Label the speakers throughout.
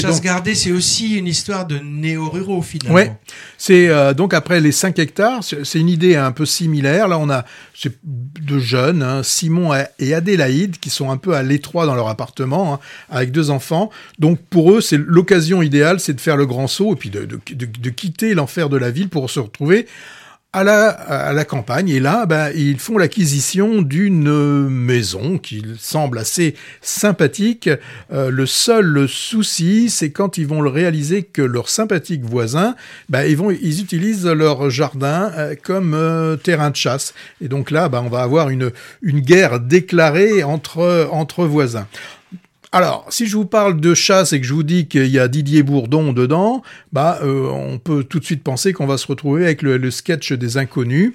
Speaker 1: Chasse gardée, c'est aussi une histoire de néo-ruraux finalement.
Speaker 2: Ouais, c'est euh, donc après les 5 hectares, c'est une idée un peu similaire. Là, on a deux jeunes, hein, Simon et Adélaïde, qui sont un peu à l'étroit dans leur appartement, hein, avec deux enfants. Donc pour eux, c'est l'occasion idéale, c'est de faire le grand saut et puis de, de, de, de quitter l'enfer de la ville pour se retrouver à la, à la campagne. Et là, ben, ils font l'acquisition d'une maison qui semble assez sympathique. Euh, le seul souci, c'est quand ils vont le réaliser que leurs sympathiques voisins, ben, ils, vont, ils utilisent leur jardin euh, comme euh, terrain de chasse. Et donc là, ben, on va avoir une, une guerre déclarée entre, entre voisins. Alors, si je vous parle de chasse et que je vous dis qu'il y a Didier Bourdon dedans, bah, euh, on peut tout de suite penser qu'on va se retrouver avec le, le sketch des inconnus.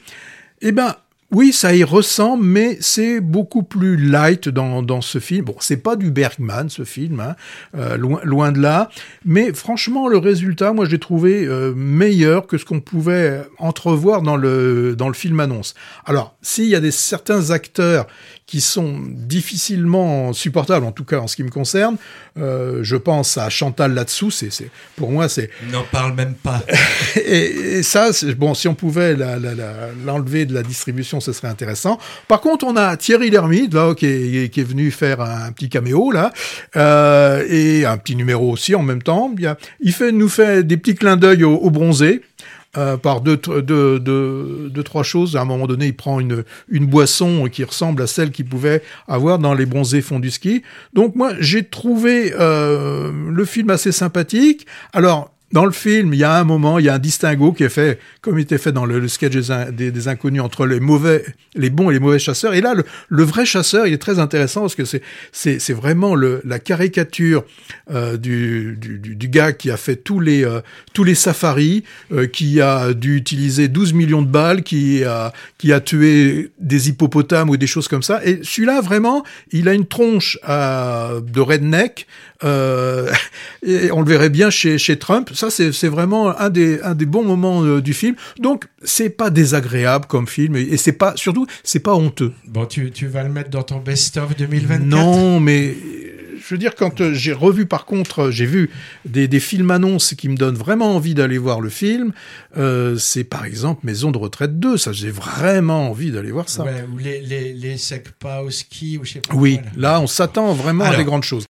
Speaker 2: Eh ben, oui, ça y ressemble, mais c'est beaucoup plus light dans, dans ce film. Bon, c'est pas du Bergman, ce film, hein, euh, loin, loin de là. Mais franchement, le résultat, moi, j'ai trouvé euh, meilleur que ce qu'on pouvait entrevoir dans le, dans le film annonce. Alors, s'il y a des certains acteurs qui sont difficilement supportables, en tout cas en ce qui me concerne. Euh, je pense à Chantal là-dessous, c'est, pour moi c'est...
Speaker 1: N'en parle même pas.
Speaker 2: et, et, ça, c'est, bon, si on pouvait la, la, la, l'enlever de la distribution, ce serait intéressant. Par contre, on a Thierry Lhermitte, là, qui est, qui est venu faire un, petit caméo, là, euh, et un petit numéro aussi en même temps. Il fait, nous fait des petits clins d'œil au, au bronzé. Euh, par deux, deux, deux, deux, trois choses. À un moment donné, il prend une, une boisson qui ressemble à celle qu'il pouvait avoir dans les bronzés fonds du ski. Donc moi, j'ai trouvé euh, le film assez sympathique. Alors, dans le film, il y a un moment, il y a un distinguo qui est fait, comme il était fait dans le, sketch des, des, inconnus, entre les mauvais, les bons et les mauvais chasseurs. Et là, le, vrai chasseur, il est très intéressant parce que c'est, vraiment la caricature euh, du, du, gars qui a fait tous les, euh, tous les safaris, euh, qui a dû utiliser 12 millions de balles, qui a, qui a tué des hippopotames ou des choses comme ça. Et celui-là, vraiment, il a une tronche de redneck. On le verrait bien chez, chez Trump. C'est vraiment un des, un des bons moments euh, du film. Donc, c'est pas désagréable comme film et, c'est pas, surtout, c'est pas honteux.
Speaker 1: Bon, tu, tu vas le mettre dans ton best-of 2024
Speaker 2: Non, mais je veux dire, quand j'ai revu, par contre, j'ai vu des, des, films annonces qui me donnent vraiment envie d'aller voir le film, euh, c'est par exemple Maison de retraite 2. Ça, j'ai vraiment envie d'aller voir ça.
Speaker 1: Ouais, ou les, les, les Secpa au ski, ou je sais pas.
Speaker 2: Oui, quoi, là. là, on s'attend vraiment Alors, à des grandes choses.